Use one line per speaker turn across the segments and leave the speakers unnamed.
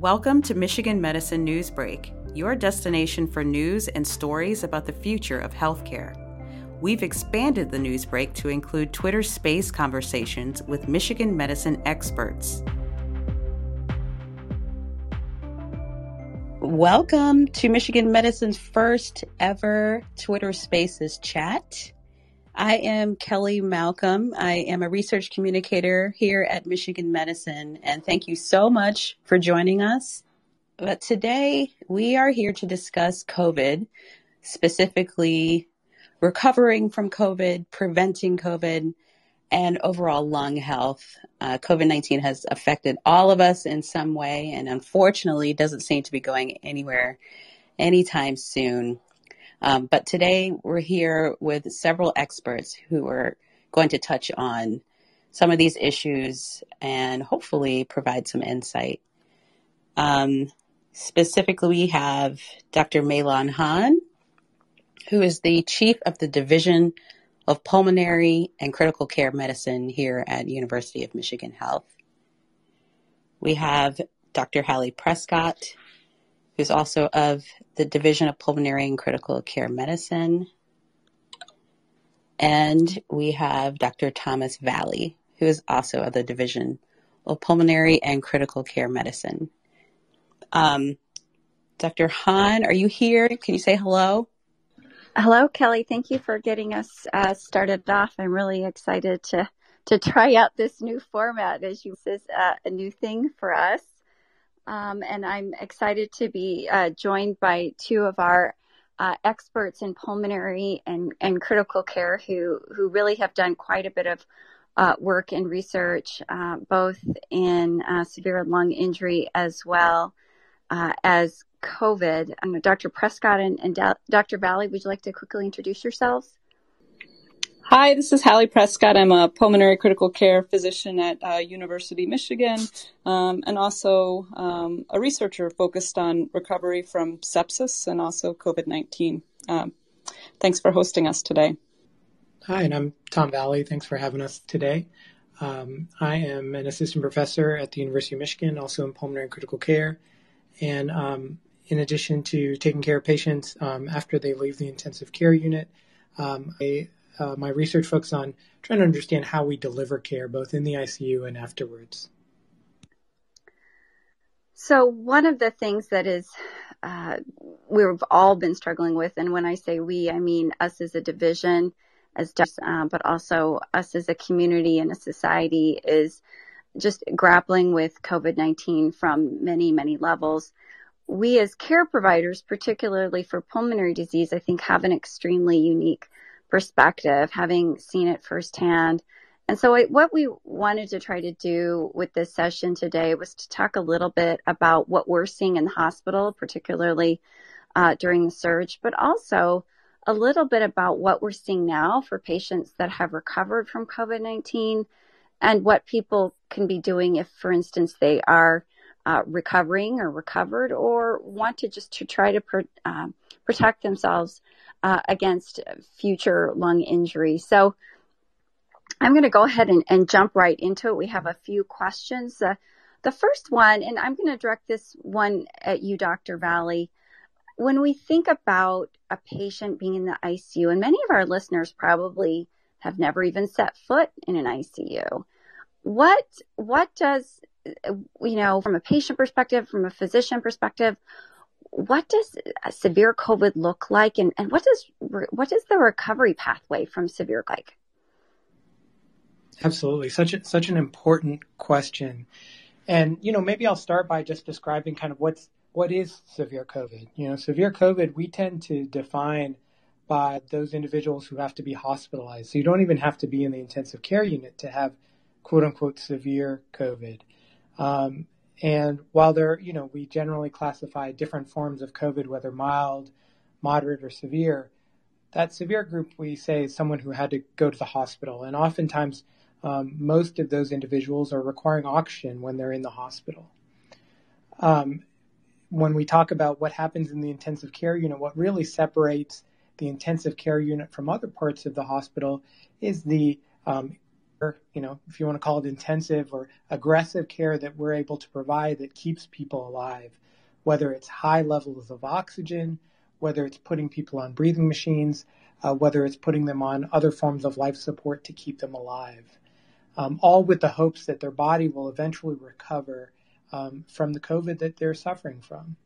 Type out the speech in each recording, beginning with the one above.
Welcome to Michigan Medicine Newsbreak, your destination for news and stories about the future of healthcare. We've expanded the Newsbreak to include Twitter Space conversations with Michigan medicine experts. Welcome to Michigan Medicine's first ever Twitter Spaces chat. I am Kelly Malcolm. I am a research communicator here at Michigan Medicine, and thank you so much for joining us. But today we are here to discuss COVID, specifically recovering from COVID, preventing COVID, and overall lung health. Uh, COVID 19 has affected all of us in some way, and unfortunately doesn't seem to be going anywhere anytime soon. Um, but today we're here with several experts who are going to touch on some of these issues and hopefully provide some insight. Um, specifically, we have Dr. MeiLan Han, who is the chief of the Division of Pulmonary and Critical Care Medicine here at University of Michigan Health. We have Dr. Hallie Prescott, who's also of the Division of Pulmonary and Critical Care Medicine. And we have Dr. Thomas Valley, who is also of the Division of Pulmonary and Critical Care Medicine. Um, Dr. Han, are you here? Can you say hello?
Hello, Kelly. Thank you for getting us uh, started off. I'm really excited to to try out this new format. As you, this is uh, a new thing for us. Um, and I'm excited to be uh, joined by two of our uh, experts in pulmonary and, and critical care who, who really have done quite a bit of uh, work and research, uh, both in uh, severe lung injury as well uh, as COVID. Dr. Prescott and, and Dr. Valley, would you like to quickly introduce yourselves?
Hi, this is Hallie Prescott. I'm a pulmonary critical care physician at uh, University Michigan, um, and also um, a researcher focused on recovery from sepsis and also COVID-19. Um, thanks for hosting us today.
Hi, and I'm Tom Valley. Thanks for having us today. Um, I am an assistant professor at the University of Michigan, also in pulmonary and critical care. And um, in addition to taking care of patients um, after they leave the intensive care unit, I uh, my research focuses on trying to understand how we deliver care both in the ICU and afterwards.
So, one of the things that is uh, we've all been struggling with, and when I say we, I mean us as a division, as uh, but also us as a community and a society, is just grappling with COVID 19 from many, many levels. We as care providers, particularly for pulmonary disease, I think have an extremely unique perspective, having seen it firsthand. And so what we wanted to try to do with this session today was to talk a little bit about what we're seeing in the hospital, particularly uh, during the surge, but also a little bit about what we're seeing now for patients that have recovered from COVID-19 and what people can be doing if, for instance, they are uh, recovering or recovered or want to just to try to pr- uh, protect themselves uh, against future lung injury. So I'm going to go ahead and, and, jump right into it. We have a few questions. Uh, the first one, and I'm going to direct this one at you, Dr. Valley. When we think about a patient being in the ICU, and many of our listeners probably have never even set foot in an ICU, what what does you know from a patient perspective, from a physician perspective, what does severe COVID look like, and, and what does what is the recovery pathway from severe like?
Absolutely, such a, such an important question, and you know maybe I'll start by just describing kind of what's what is severe COVID. You know, severe COVID we tend to define by those individuals who have to be hospitalized. So you don't even have to be in the intensive care unit to have quote unquote severe COVID. Um, and while there, you know, we generally classify different forms of COVID, whether mild, moderate, or severe, that severe group we say is someone who had to go to the hospital. And oftentimes, um, most of those individuals are requiring oxygen when they're in the hospital. Um, when we talk about what happens in the intensive care unit, what really separates the intensive care unit from other parts of the hospital is the um, you know, if you want to call it intensive or aggressive care that we're able to provide that keeps people alive, whether it's high levels of oxygen, whether it's putting people on breathing machines, uh, whether it's putting them on other forms of life support to keep them alive, um, all with the hopes that their body will eventually recover um, from the COVID that they're suffering from.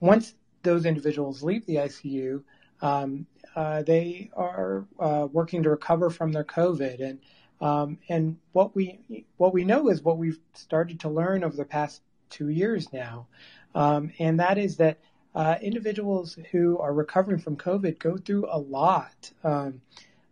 Once those individuals leave the ICU, um, uh, they are uh, working to recover from their COVID, and um, and what we what we know is what we've started to learn over the past two years now, um, and that is that uh, individuals who are recovering from COVID go through a lot. Um,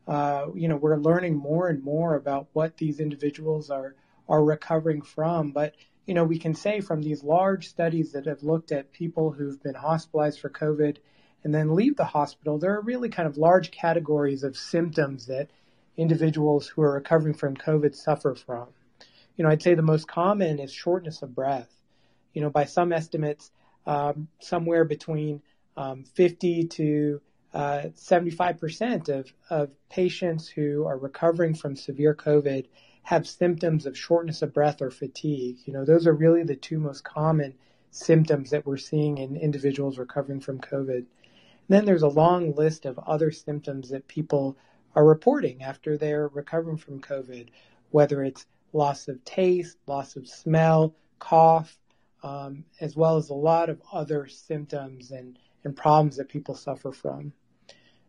uh, you know, we're learning more and more about what these individuals are are recovering from, but you know, we can say from these large studies that have looked at people who've been hospitalized for COVID and then leave the hospital, there are really kind of large categories of symptoms that individuals who are recovering from COVID suffer from. You know, I'd say the most common is shortness of breath. You know, by some estimates, um, somewhere between um, 50 to uh, 75% of, of patients who are recovering from severe COVID have symptoms of shortness of breath or fatigue. You know, those are really the two most common symptoms that we're seeing in individuals recovering from COVID. Then there's a long list of other symptoms that people are reporting after they're recovering from COVID, whether it's loss of taste, loss of smell, cough, um, as well as a lot of other symptoms and, and problems that people suffer from.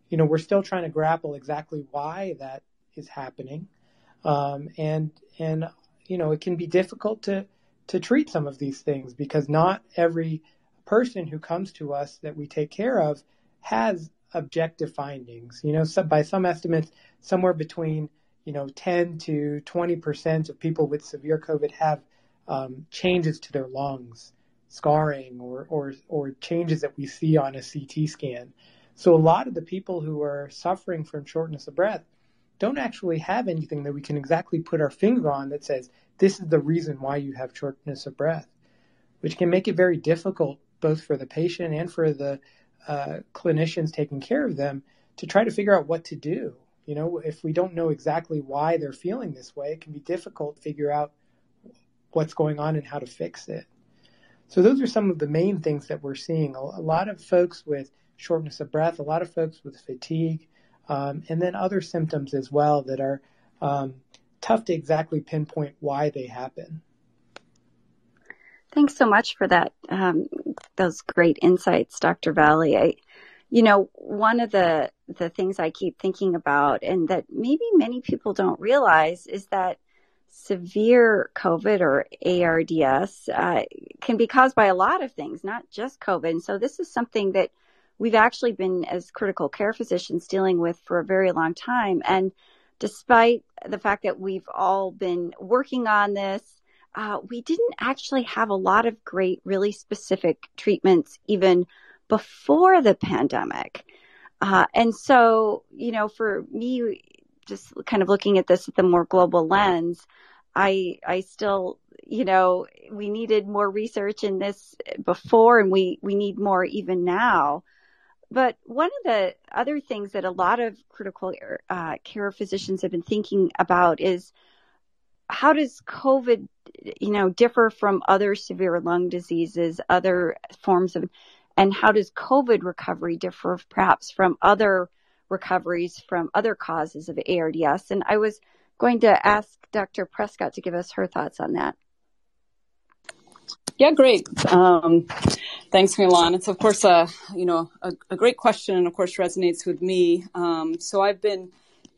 You know, we're still trying to grapple exactly why that is happening. Um, and, and, you know, it can be difficult to, to treat some of these things because not every person who comes to us that we take care of has objective findings. You know, so by some estimates, somewhere between, you know, 10 to 20% of people with severe COVID have um, changes to their lungs, scarring, or, or, or changes that we see on a CT scan. So a lot of the people who are suffering from shortness of breath don't actually have anything that we can exactly put our finger on that says this is the reason why you have shortness of breath, which can make it very difficult both for the patient and for the uh, clinicians taking care of them to try to figure out what to do. You know, if we don't know exactly why they're feeling this way, it can be difficult to figure out what's going on and how to fix it. So those are some of the main things that we're seeing. A, lot of folks with shortness of breath, a lot of folks with fatigue, um, and then other symptoms as well that are um, tough to exactly pinpoint why they happen.
Thanks so much for that. Um, those great insights, Dr. Valley. I, you know, one of the the things I keep thinking about, and that maybe many people don't realize, is that severe COVID or ARDS uh, can be caused by a lot of things, not just COVID. And so this is something that we've actually been, as critical care physicians, dealing with for a very long time. And despite the fact that we've all been working on this, uh, we didn't actually have a lot of great, really specific treatments even before the pandemic. Uh, and so, you know, for me, just kind of looking at this at the more global lens, I I still you know we needed more research in this before, and we we need more even now. But one of the other things that a lot of critical uh, care physicians have been thinking about is how does COVID, you know, differ from other severe lung diseases, other forms of, and how does COVID recovery differ perhaps from other recoveries from other causes of ARDS. And I was going to ask Dr. Prescott to give us her thoughts on that.
Yeah, great. Um, thanks, MeiLan. It's of course a you know a, a, great question, and of course resonates with me. Um, so I've been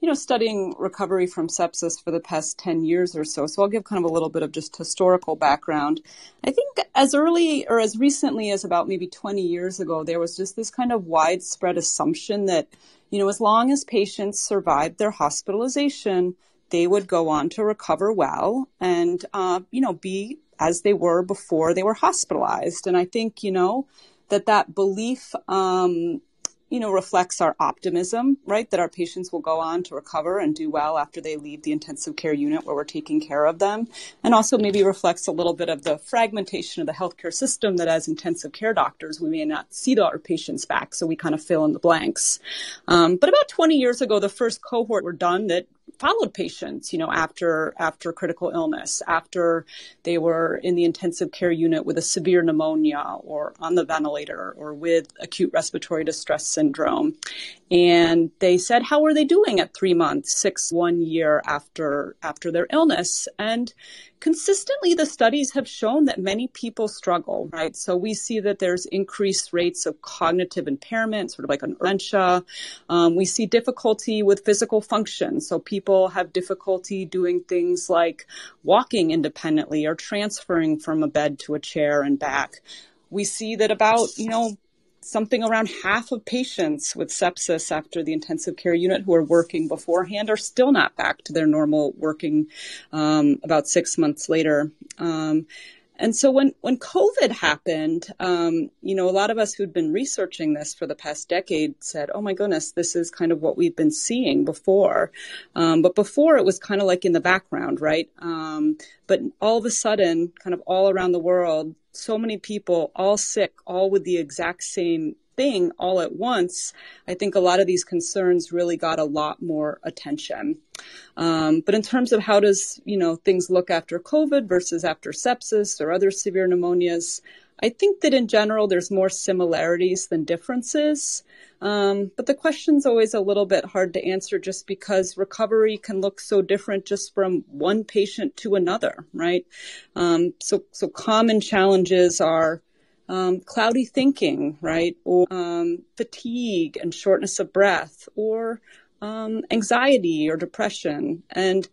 you know studying recovery from sepsis for the past ten years or so. So I'll give kind of a little bit of just historical background. I think as early or as recently as about maybe twenty years ago, there was just this kind of widespread assumption that you know, as long as patients survived their hospitalization, they would go on to recover well and, uh, you know, be as they were before they were hospitalized. And I think, you know, that that belief um, you know, reflects our optimism, right? That our patients will go on to recover and do well after they leave the intensive care unit where we're taking care of them. And also maybe reflects a little bit of the fragmentation of the healthcare system that as intensive care doctors, we may not see our patients back. So we kind of fill in the blanks. Um, but about 20 years ago, the first cohort were done that followed patients, you know, after after critical illness, after they were in the intensive care unit with a severe pneumonia or on the ventilator or with acute respiratory distress syndrome. And they said, how are they doing at three months, six, one year after after their illness? And consistently the studies have shown that many people struggle, right? So we see that there's increased rates of cognitive impairment, sort of like an dementia. Um, we see difficulty with physical function. So people have difficulty doing things like walking independently or transferring from a bed to a chair and back. We see that about, you know, something around half of patients with sepsis after the intensive care unit who are working beforehand are still not back to their normal working um, about six months later. Um, and so when, when COVID happened, um, you know, a lot of us who'd been researching this for the past decade said, oh my goodness, this is kind of what we've been seeing before. Um, but before it was kind of like in the background, right? Um, but all of a sudden, kind of all around the world, so many people, all sick, all with the exact same thing all at once, I think a lot of these concerns really got a lot more attention. Um, but in terms of how does you know things look after COVID versus after sepsis or other severe pneumonias, I think that in general there's more similarities than differences. Um, but the question's always a little bit hard to answer just because recovery can look so different just from one patient to another, right? Um, so, so common challenges are um, cloudy thinking, right? Or um, fatigue and shortness of breath, or um, anxiety or depression. And,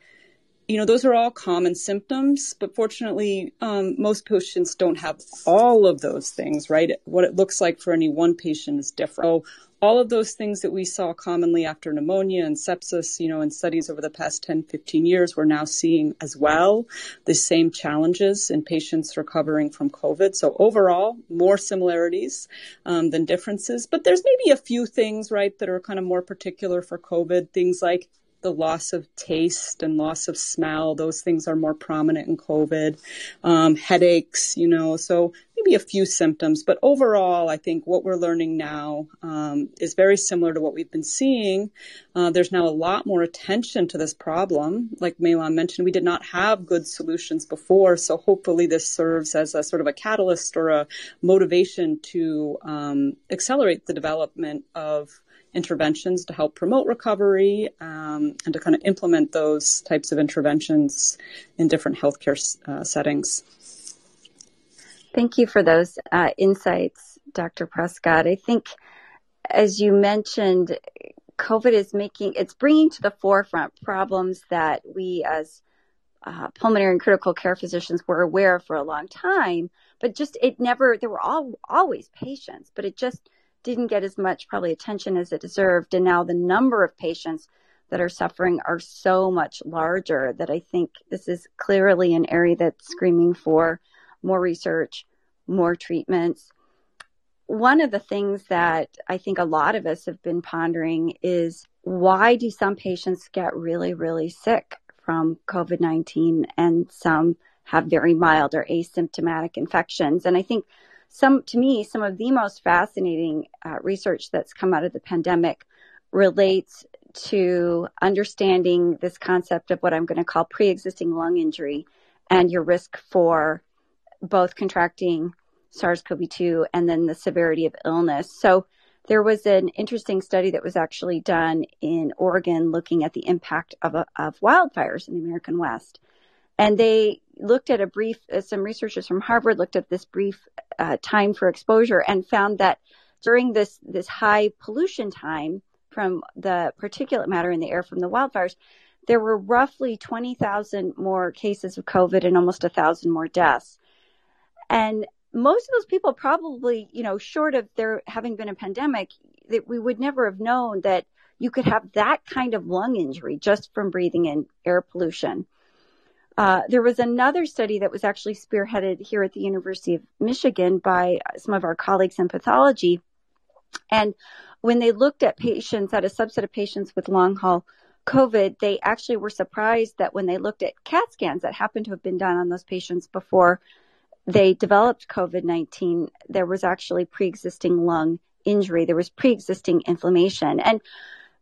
you know, those are all common symptoms, but fortunately, um, most patients don't have all of those things, right? What it looks like for any one patient is different. So all of those things that we saw commonly after pneumonia and sepsis, you know, in studies over the past 10, 15 years, we're now seeing as well the same challenges in patients recovering from COVID. So overall, more similarities um, than differences, but there's maybe a few things, right, that are kind of more particular for COVID, things like the loss of taste and loss of smell. Those things are more prominent in COVID. Um, headaches, you know, so maybe a few symptoms. But overall, I think what we're learning now um, is very similar to what we've been seeing. Uh, there's now a lot more attention to this problem. Like MeiLan mentioned, we did not have good solutions before. So hopefully this serves as a sort of a catalyst or a motivation to um, accelerate the development of interventions to help promote recovery um, and to kind of implement those types of interventions in different healthcare uh, settings.
Thank you for those uh, insights, Dr. Prescott. I think, as you mentioned, COVID is making, it's bringing to the forefront problems that we as uh, pulmonary and critical care physicians were aware of for a long time, but just it never, there were all, always patients, but it just didn't get as much probably attention as it deserved. And now the number of patients that are suffering are so much larger that I think this is clearly an area that's screaming for more research, more treatments. One of the things that I think a lot of us have been pondering is why do some patients get really, really sick from COVID 19 and some have very mild or asymptomatic infections? And I think some, to me, some of the most fascinating uh, research that's come out of the pandemic relates to understanding this concept of what I'm going to call pre-existing lung injury and your risk for both contracting SARS-CoV-2 and then the severity of illness. So there was an interesting study that was actually done in Oregon looking at the impact of, of wildfires in the American West. And they looked at a brief, uh, some researchers from Harvard looked at this brief uh, time for exposure and found that during this, this high pollution time from the particulate matter in the air from the wildfires, there were roughly 20,000 more cases of COVID and almost a thousand more deaths. And most of those people probably, you know, short of there having been a pandemic, that we would never have known that you could have that kind of lung injury just from breathing in air pollution. Uh, there was another study that was actually spearheaded here at the University of Michigan by some of our colleagues in pathology. And when they looked at patients, at a subset of patients with long haul COVID, they actually were surprised that when they looked at CAT scans that happened to have been done on those patients before they developed COVID 19, there was actually pre existing lung injury, there was pre existing inflammation. And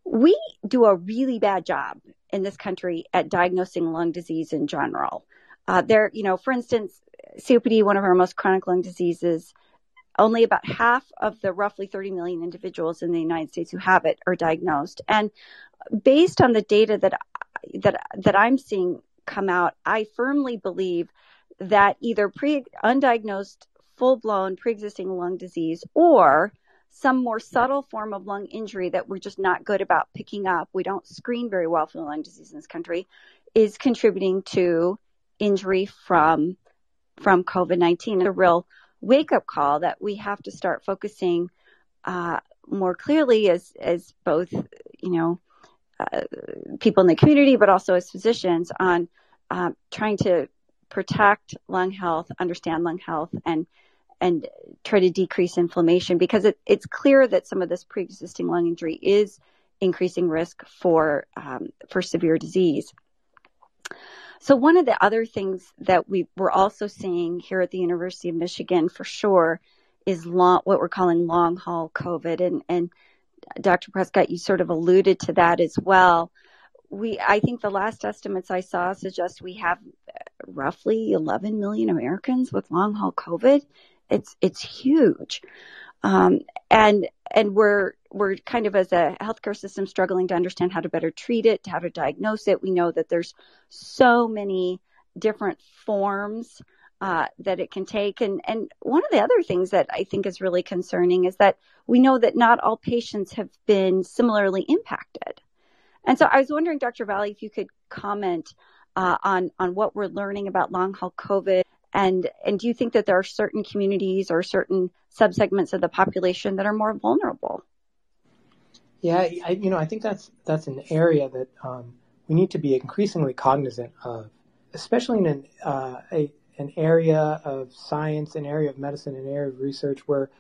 we do a really bad job in this country at diagnosing lung disease in general. Uh, there, you know, for instance, COPD, one of our most chronic lung diseases, only about half of the roughly 30 million individuals in the United States who have it are diagnosed. And based on the data that that that I'm seeing come out, I firmly believe that either pre undiagnosed full blown pre existing lung disease or some more subtle form of lung injury that we're just not good about picking up. We don't screen very well for lung disease in this country is contributing to injury from from COVID-19. A real wake up call that we have to start focusing uh, more clearly as as both you know uh, people in the community, but also as physicians on uh, trying to protect lung health, understand lung health, and and try to decrease inflammation because it, it's clear that some of this pre-existing lung injury is increasing risk for um, for severe disease. So one of the other things that we we're also seeing here at the University of Michigan for sure is long, what we're calling long haul COVID, and and Dr. Prescott, you sort of alluded to that as well. We, I think the last estimates I saw suggest we have roughly 11 million Americans with long haul COVID. It's it's huge, um, and and we're we're kind of as a healthcare system struggling to understand how to better treat it, how to diagnose it. We know that there's so many different forms uh, that it can take, and and one of the other things that I think is really concerning is that we know that not all patients have been similarly impacted. And so I was wondering, Dr. Valley, if you could comment uh, on on what we're learning about long haul COVID, and and do you think that there are certain communities or certain subsegments of the population that are more vulnerable?
Yeah, I, you know, I think that's that's an area that um, we need to be increasingly cognizant of, especially in an uh, a, an area of science, an area of medicine, an area of research where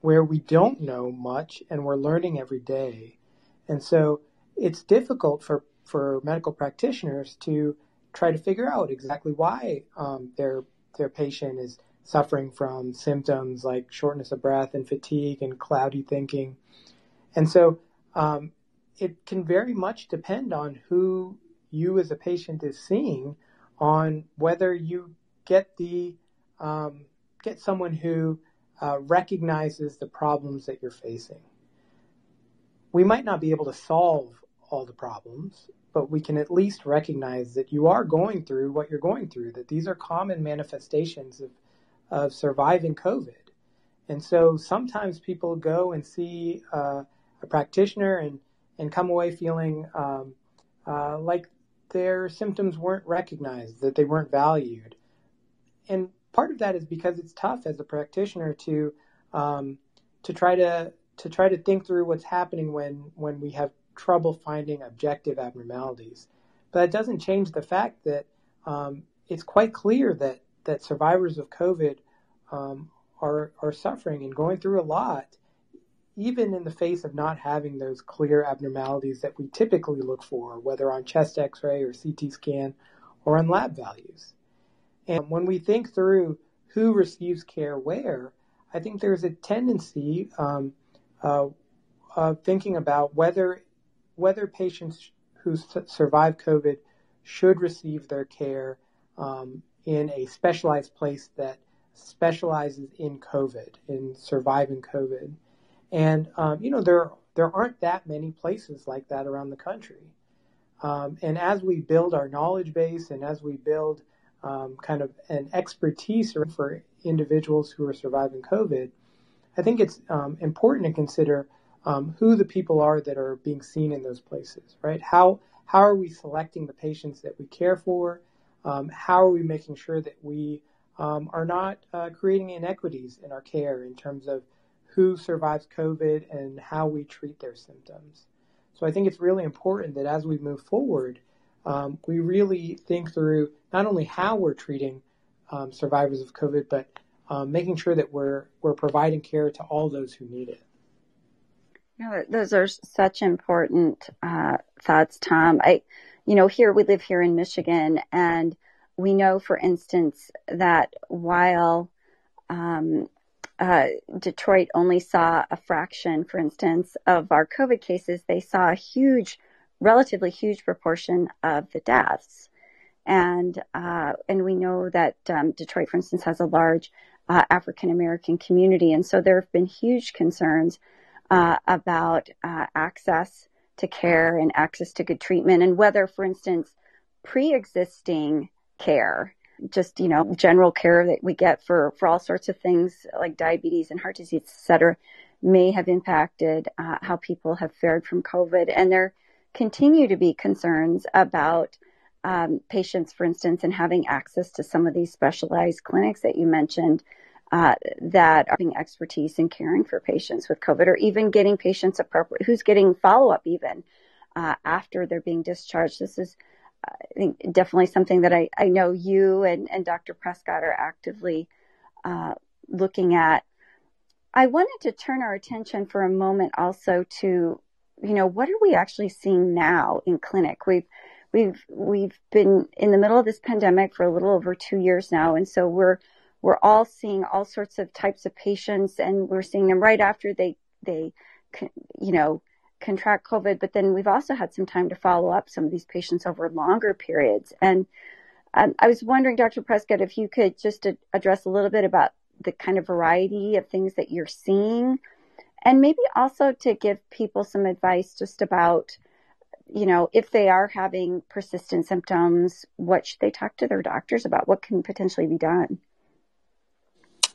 where we don't know much and we're learning every day, and so it's difficult for for medical practitioners to try to figure out exactly why um, their their patient is suffering from symptoms like shortness of breath and fatigue and cloudy thinking. And so um, it can very much depend on who you as a patient is seeing on whether you get the um, get someone who uh, recognizes the problems that you're facing. We might not be able to solve all the problems, but we can at least recognize that you are going through what you're going through, that these are common manifestations of, of surviving COVID. And so sometimes people go and see uh, a practitioner and, and come away feeling um, uh, like their symptoms weren't recognized, that they weren't valued. And part of that is because it's tough as a practitioner to um, to try to to try to think through what's happening when when we have trouble finding objective abnormalities. But it doesn't change the fact that um, it's quite clear that, that survivors of COVID um, are, are suffering and going through a lot, even in the face of not having those clear abnormalities that we typically look for, whether on chest x ray or CT scan or on lab values. And when we think through who receives care where, I think there's a tendency um, uh, of thinking about whether whether patients who survive COVID should receive their care um, in a specialized place that specializes in COVID, in surviving COVID. And um, you know there there aren't that many places like that around the country. Um, and as we build our knowledge base and as we build um, kind of an expertise for individuals who are surviving COVID, I think it's um, important to consider um, who the people are that are being seen in those places, right? How how are we selecting the patients that we care for? Um, how are we making sure that we um, are not uh, creating inequities in our care in terms of who survives COVID and how we treat their symptoms? So I think it's really important that as we move forward, um, we really think through not only how we're treating um, survivors of COVID, but um, making sure that we're we're providing care to all those who need it.
No, those are such important uh, thoughts, Tom. I, you know, here we live here in Michigan, and we know, for instance, that while um, uh, Detroit only saw a fraction, for instance, of our COVID cases, they saw a huge relatively huge proportion of the deaths. And, uh, and we know that um, Detroit, for instance, has a large uh, African American community. And so there have been huge concerns uh, about uh, access to care and access to good treatment and whether, for instance, pre existing care just you know general care that we get for for all sorts of things like diabetes and heart disease et cetera may have impacted uh, how people have fared from covid. And there continue to be concerns about um, patients for instance and having access to some of these specialized clinics that you mentioned uh, that are having expertise in caring for patients with covid or even getting patients appropriate who's getting follow-up even uh, after they're being discharged this is I think definitely something that I, I know you and, and Dr. Prescott are actively uh, looking at. I wanted to turn our attention for a moment also to, you know, what are we actually seeing now in clinic? We've we've we've been in the middle of this pandemic for a little over two years now, and so we're we're all seeing all sorts of types of patients, and we're seeing them right after they they, you know, contract COVID, but then we've also had some time to follow up some of these patients over longer periods. And um, I was wondering, Dr. Prescott, if you could just a- address a little bit about the kind of variety of things that you're seeing, and maybe also to give people some advice just about, you know, if they are having persistent symptoms, what should they talk to their doctors about? What can potentially be done?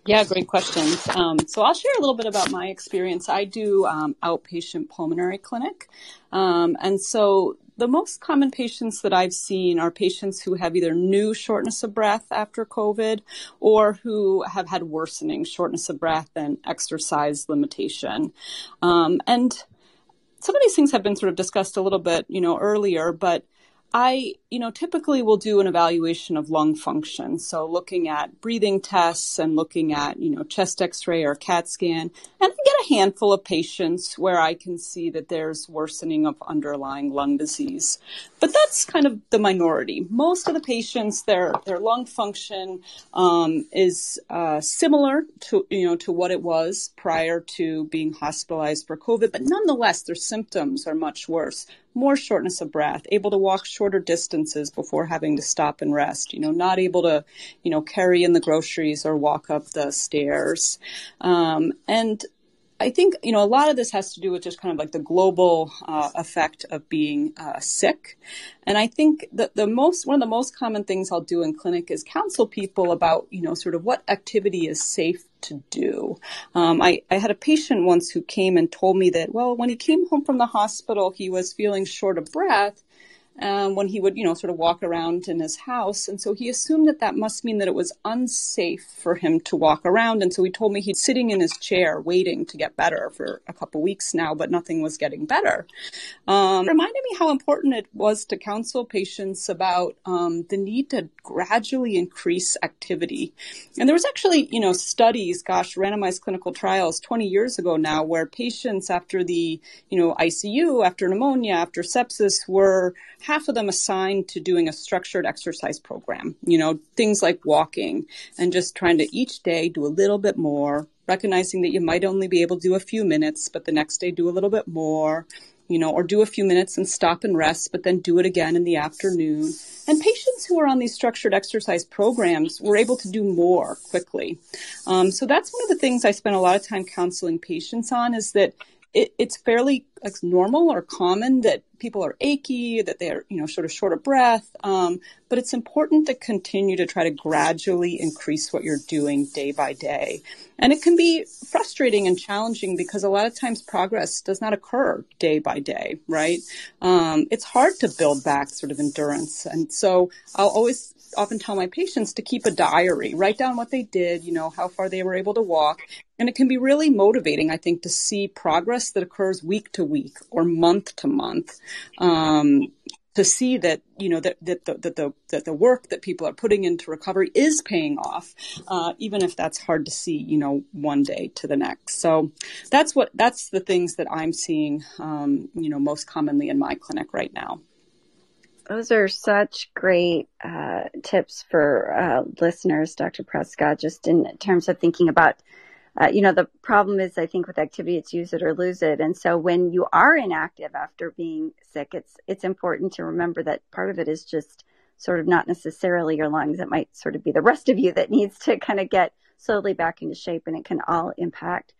Yeah, great questions. Um, so I'll share a little bit about my experience. I do um, outpatient pulmonary clinic. Um, and so the most common patients that I've seen are patients who have either new shortness of breath after COVID or who have had worsening shortness of breath and exercise limitation. Um, and some of these things have been sort of discussed a little bit, you know, earlier, but I, you know, typically will do an evaluation of lung function. So looking at breathing tests and looking at, you know, chest x-ray or CAT scan. And I get a handful of patients where I can see that there's worsening of underlying lung disease. But that's kind of the minority. Most of the patients, their, their lung function, um, is, uh, similar to, you know, to what it was prior to being hospitalized for COVID. But nonetheless, their symptoms are much worse more shortness of breath, able to walk shorter distances before having to stop and rest, you know, not able to, you know, carry in the groceries or walk up the stairs. Um, and I think you know a lot of this has to do with just kind of like the global uh, effect of being uh, sick, and I think that the most one of the most common things I'll do in clinic is counsel people about you know sort of what activity is safe to do. Um, I, I had a patient once who came and told me that well when he came home from the hospital he was feeling short of breath um, when he would, you know, sort of walk around in his house. And so he assumed that that must mean that it was unsafe for him to walk around. And so he told me he's sitting in his chair waiting to get better for a couple weeks now, but nothing was getting better. Um, reminded me how important it was to counsel patients about um, the need to gradually increase activity. And there was actually, you know, studies, gosh, randomized clinical trials 20 years ago now, where patients after the, you know, ICU, after pneumonia, after sepsis were half of them assigned to doing a structured exercise program, you know, things like walking and just trying to each day do a little bit more, recognizing that you might only be able to do a few minutes, but the next day do a little bit more, you know, or do a few minutes and stop and rest, but then do it again in the afternoon. And patients who are on these structured exercise programs were able to do more quickly. Um, so that's one of the things I spend a lot of time counseling patients on is that it, it's fairly like normal or common that people are achy, that they're, you know, sort of short of breath. Um, but it's important to continue to try to gradually increase what you're doing day by day. And it can be frustrating and challenging because a lot of times progress does not occur day by day, right? Um, it's hard to build back sort of endurance. And so I'll always often tell my patients to keep a diary, write down what they did, you know, how far they were able to walk. And it can be really motivating, I think, to see progress that occurs week to week or month to month. Um, to see that you know that that the, that the that the work that people are putting into recovery is paying off, uh, even if that's hard to see, you know, one day to the next. So that's what that's the things that I'm seeing, um, you know, most commonly in my clinic right now.
Those are such great uh, tips for uh, listeners, Dr. Prescott, just in terms of thinking about uh, you know, the problem is, I think with activity, it's use it or lose it. And so when you are inactive after being sick, it's, it's important to remember that part of it is just sort of not necessarily your lungs. It might sort of be the rest of you that needs to kind of get slowly back into shape and it can all impact,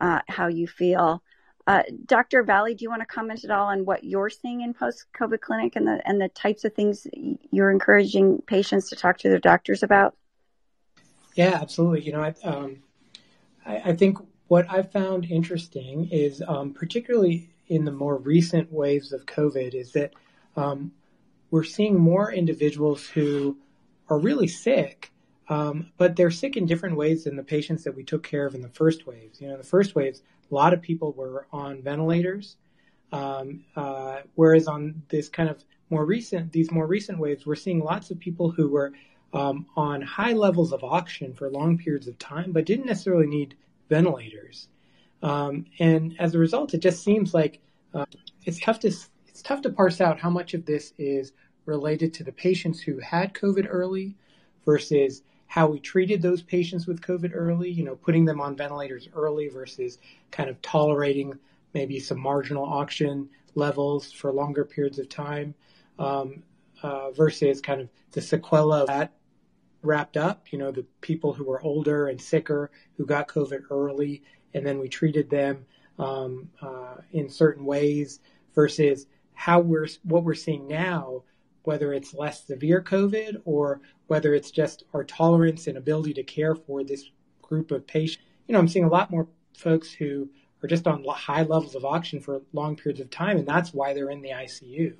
uh, how you feel. Uh, Dr. Valley, do you want to comment at all on what you're seeing in post-COVID clinic and the and the types of things you're encouraging patients to talk to their doctors about?
Yeah, absolutely. You know, I, um, I, I think what I've found interesting is, um, particularly in the more recent waves of COVID, is that um, we're seeing more individuals who are really sick, um, but they're sick in different ways than the patients that we took care of in the first waves. You know, the first waves, a lot of people were on ventilators, um, uh, whereas on this kind of more recent, these more recent waves, we're seeing lots of people who were um, on high levels of oxygen for long periods of time, but didn't necessarily need ventilators. Um, and as a result, it just seems like uh, it's tough to it's tough to parse out how much of this is related to the patients who had COVID early versus how we treated those patients with COVID early, you know, putting them on ventilators early versus kind of tolerating maybe some marginal oxygen levels for longer periods of time, um, uh, versus kind of the sequela of that wrapped up, you know, the people who were older and sicker who got COVID early, and then we treated them um, uh, in certain ways versus how we're what we're seeing now, whether it's less severe COVID or whether it's just our tolerance and ability to care for this group of patients. You know, I'm seeing a lot more folks who are just on high levels of oxygen for long periods of time, and that's why they're in the ICU.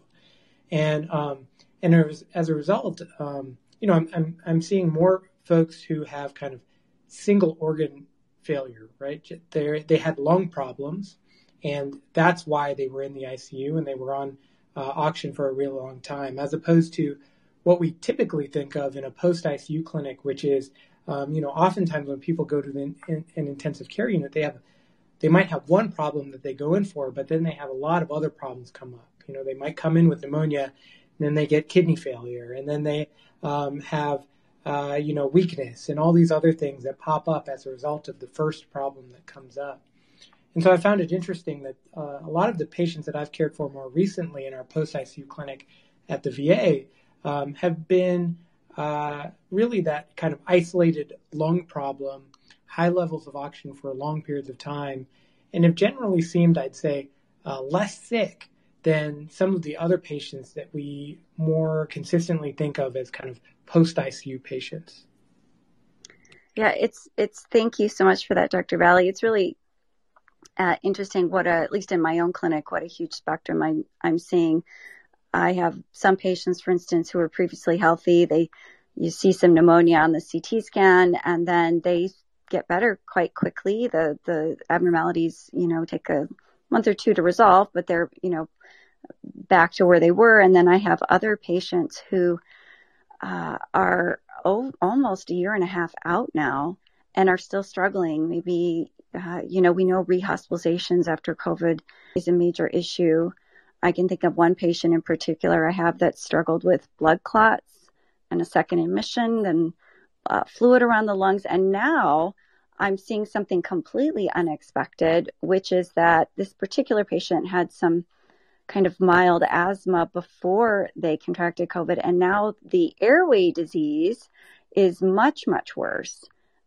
And um, and as, as a result, um, you know, I'm, I'm, I'm seeing more folks who have kind of single organ failure, right? They they had lung problems, and that's why they were in the ICU and they were on uh, oxygen for a real long time, as opposed to what we typically think of in a post ICU clinic, which is, um, you know, oftentimes when people go to the, in, an intensive care unit, they have they might have one problem that they go in for, but then they have a lot of other problems come up. You know, they might come in with pneumonia then they get kidney failure, and then they um, have uh, you know weakness and all these other things that pop up as a result of the first problem that comes up. And so I found it interesting that uh, a lot of the patients that I've cared for more recently in our post ICU clinic at the VA um, have been uh, really that kind of isolated lung problem, high levels of oxygen for long periods of time, and have generally seemed, I'd say, uh, less sick than some of the other patients that we more consistently think of as kind of post ICU patients.
Yeah, it's it's. Thank you so much for that, Dr. Valley. It's really uh, interesting. What a, at least in my own clinic, what a huge spectrum I'm I'm seeing. I have some patients, for instance, who were previously healthy. They you see some pneumonia on the CT scan, and then they get better quite quickly. The the abnormalities, you know, take a month or two to resolve, but they're, you know, back to where they were. And then I have other patients who uh, are almost a year and a half out now and are still struggling. Maybe, uh, you know, we know rehospitalizations after COVID is a major issue. I can think of one patient in particular I have that struggled with blood clots and a second admission and uh, fluid around the lungs. And now I'm seeing something completely unexpected, which is that this particular patient had some kind of mild asthma before they contracted COVID, and now the airway disease is much, much worse.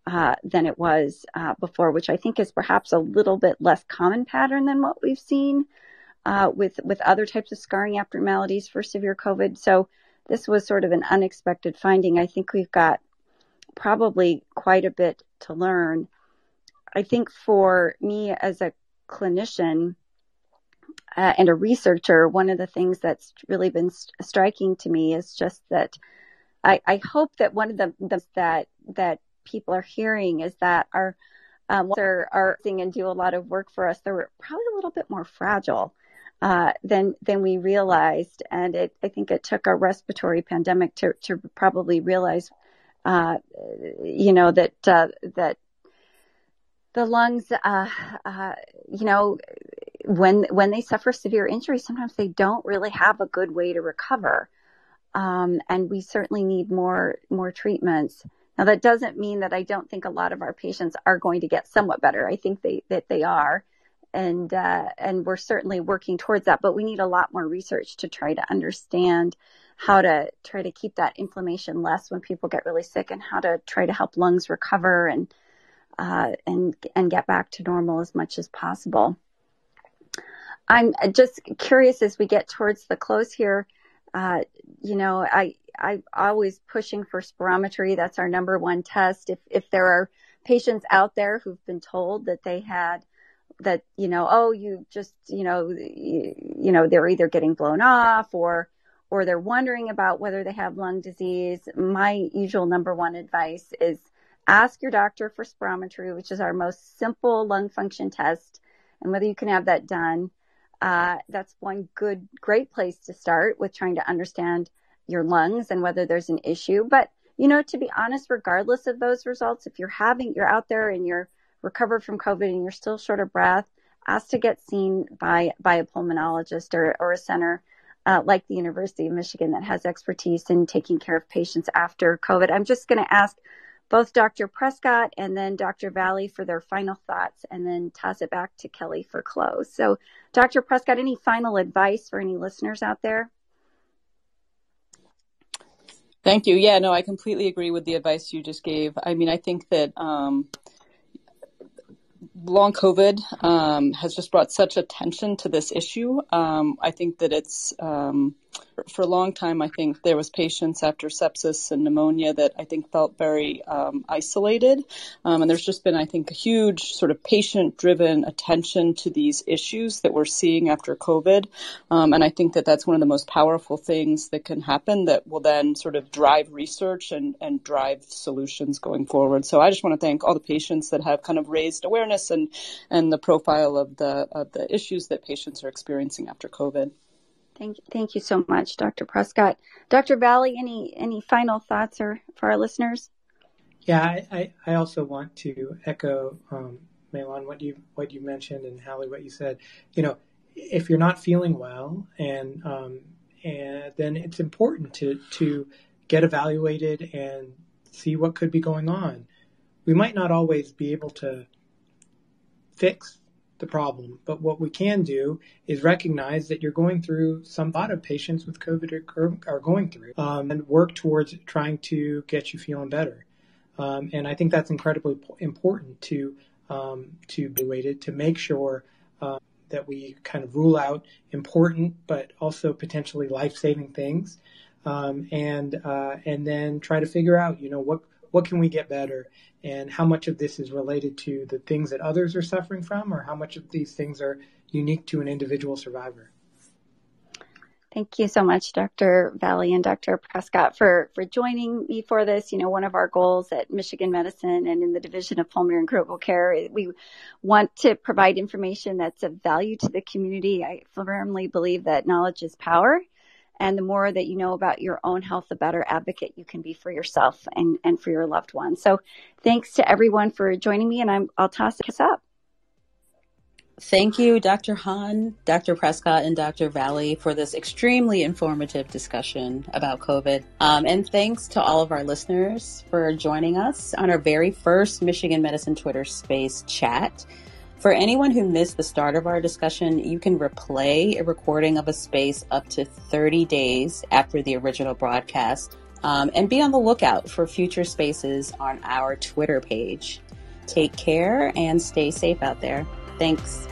Uh, than it was uh, before, which I think is perhaps a little bit less common pattern than what we've seen uh, with with other types of scarring abnormalities for severe COVID. So this was sort of an unexpected finding. I think we've got probably quite a bit to learn. I think for me as a clinician uh, and a researcher, one of the things that's really been st- striking to me is just that I, I hope that one of the, the, that that people are hearing is that our um, are are thing and do a lot of work for us. They're probably a little bit more fragile uh, than than we realized, and it, I think it took a respiratory pandemic to to probably realize uh, you know that uh, that the lungs, uh, uh, you know, when when they suffer severe injury, sometimes they don't really have a good way to recover, um, and we certainly need more more treatments Now that doesn't mean that I don't think a lot of our patients are going to get somewhat better. I think they, that they are. And, uh, and we're certainly working towards that, but we need a lot more research to try to understand how to try to keep that inflammation less when people get really sick and how to try to help lungs recover and, uh, and, and get back to normal as much as possible. I'm just curious as we get towards the close here. Uh, you know, I, I'm always pushing for spirometry. That's our number one test. If, if there are patients out there who've been told that they had that, you know, oh, you just, you know, you, you know, they're either getting blown off or, or they're wondering about whether they have lung disease. My usual number one advice is ask your doctor for spirometry, which is our most simple lung function test and whether you can have that done. Uh, that's one good, great place to start with trying to understand your lungs and whether there's an issue. But, you know, to be honest, regardless of those results, if you're having, you're out there and you're recovered from COVID and you're still short of breath, ask to get seen by, by a pulmonologist or, or a center uh, like the University of Michigan that has expertise in taking care of patients after COVID. I'm just going to ask both Dr. Prescott and then Dr. Valley for their final thoughts and then toss it back to Kelly for close. So, Dr. Prescott, any final advice for any listeners out there?
Thank you. Yeah, no, I completely agree with the advice you just gave. I mean, I think that um, long COVID um, has just brought such attention to this issue. Um, I think that it's um, for a long time, I think there was patients after sepsis and pneumonia that I think felt very um, isolated. Um, and there's just been, I think, a huge sort of patient-driven attention to these issues that we're seeing after COVID. Um, and I think that that's one of the most powerful things that can happen that will then sort of drive research and, and drive solutions going forward. So I just want to thank all the patients that have kind of raised awareness and, and the profile of the, of the issues that patients are experiencing after COVID.
Thank, you, thank you so much, Dr. Prescott. Dr. Valley, any any final thoughts or for our listeners?
Yeah, I, I, I also want to echo um, MeiLan what you what you mentioned and Hallie what you said. You know, if you're not feeling well, and um, and then it's important to to get evaluated and see what could be going on. We might not always be able to fix the problem. But what we can do is recognize that you're going through some lot of patients with COVID are, are going through um, and work towards trying to get you feeling better. Um, and I think that's incredibly important to um, to be weighted to make sure uh, that we kind of rule out important but also potentially life-saving things, um, and uh, and then try to figure out you know what what can we get better and how much of this is related to the things that others are suffering from or how much of these things are unique to an individual survivor
Thank you so much, Dr. Valley and Dr. Prescott, for, for joining me for this. You know, one of our goals at Michigan Medicine and in the Division of Pulmonary and Critical Care, eh, we want to provide information that's of value to the community. I firmly believe that knowledge is power. And the more that you know about your own health, the better advocate you can be for yourself and, and for your loved ones. So thanks to everyone for joining me and I'm, I'll toss this up.
Thank you, Dr. Han, Dr. Prescott, and Dr. Valley for this extremely informative discussion about COVID. Um, and thanks to all of our listeners for joining us on our very first Michigan Medicine Twitter Space chat. For anyone who missed the start of our discussion, you can replay a recording of a space up to 30 days after the original broadcast. Um, and be on the lookout for future spaces on our Twitter page. Take care and stay safe out there. Thanks.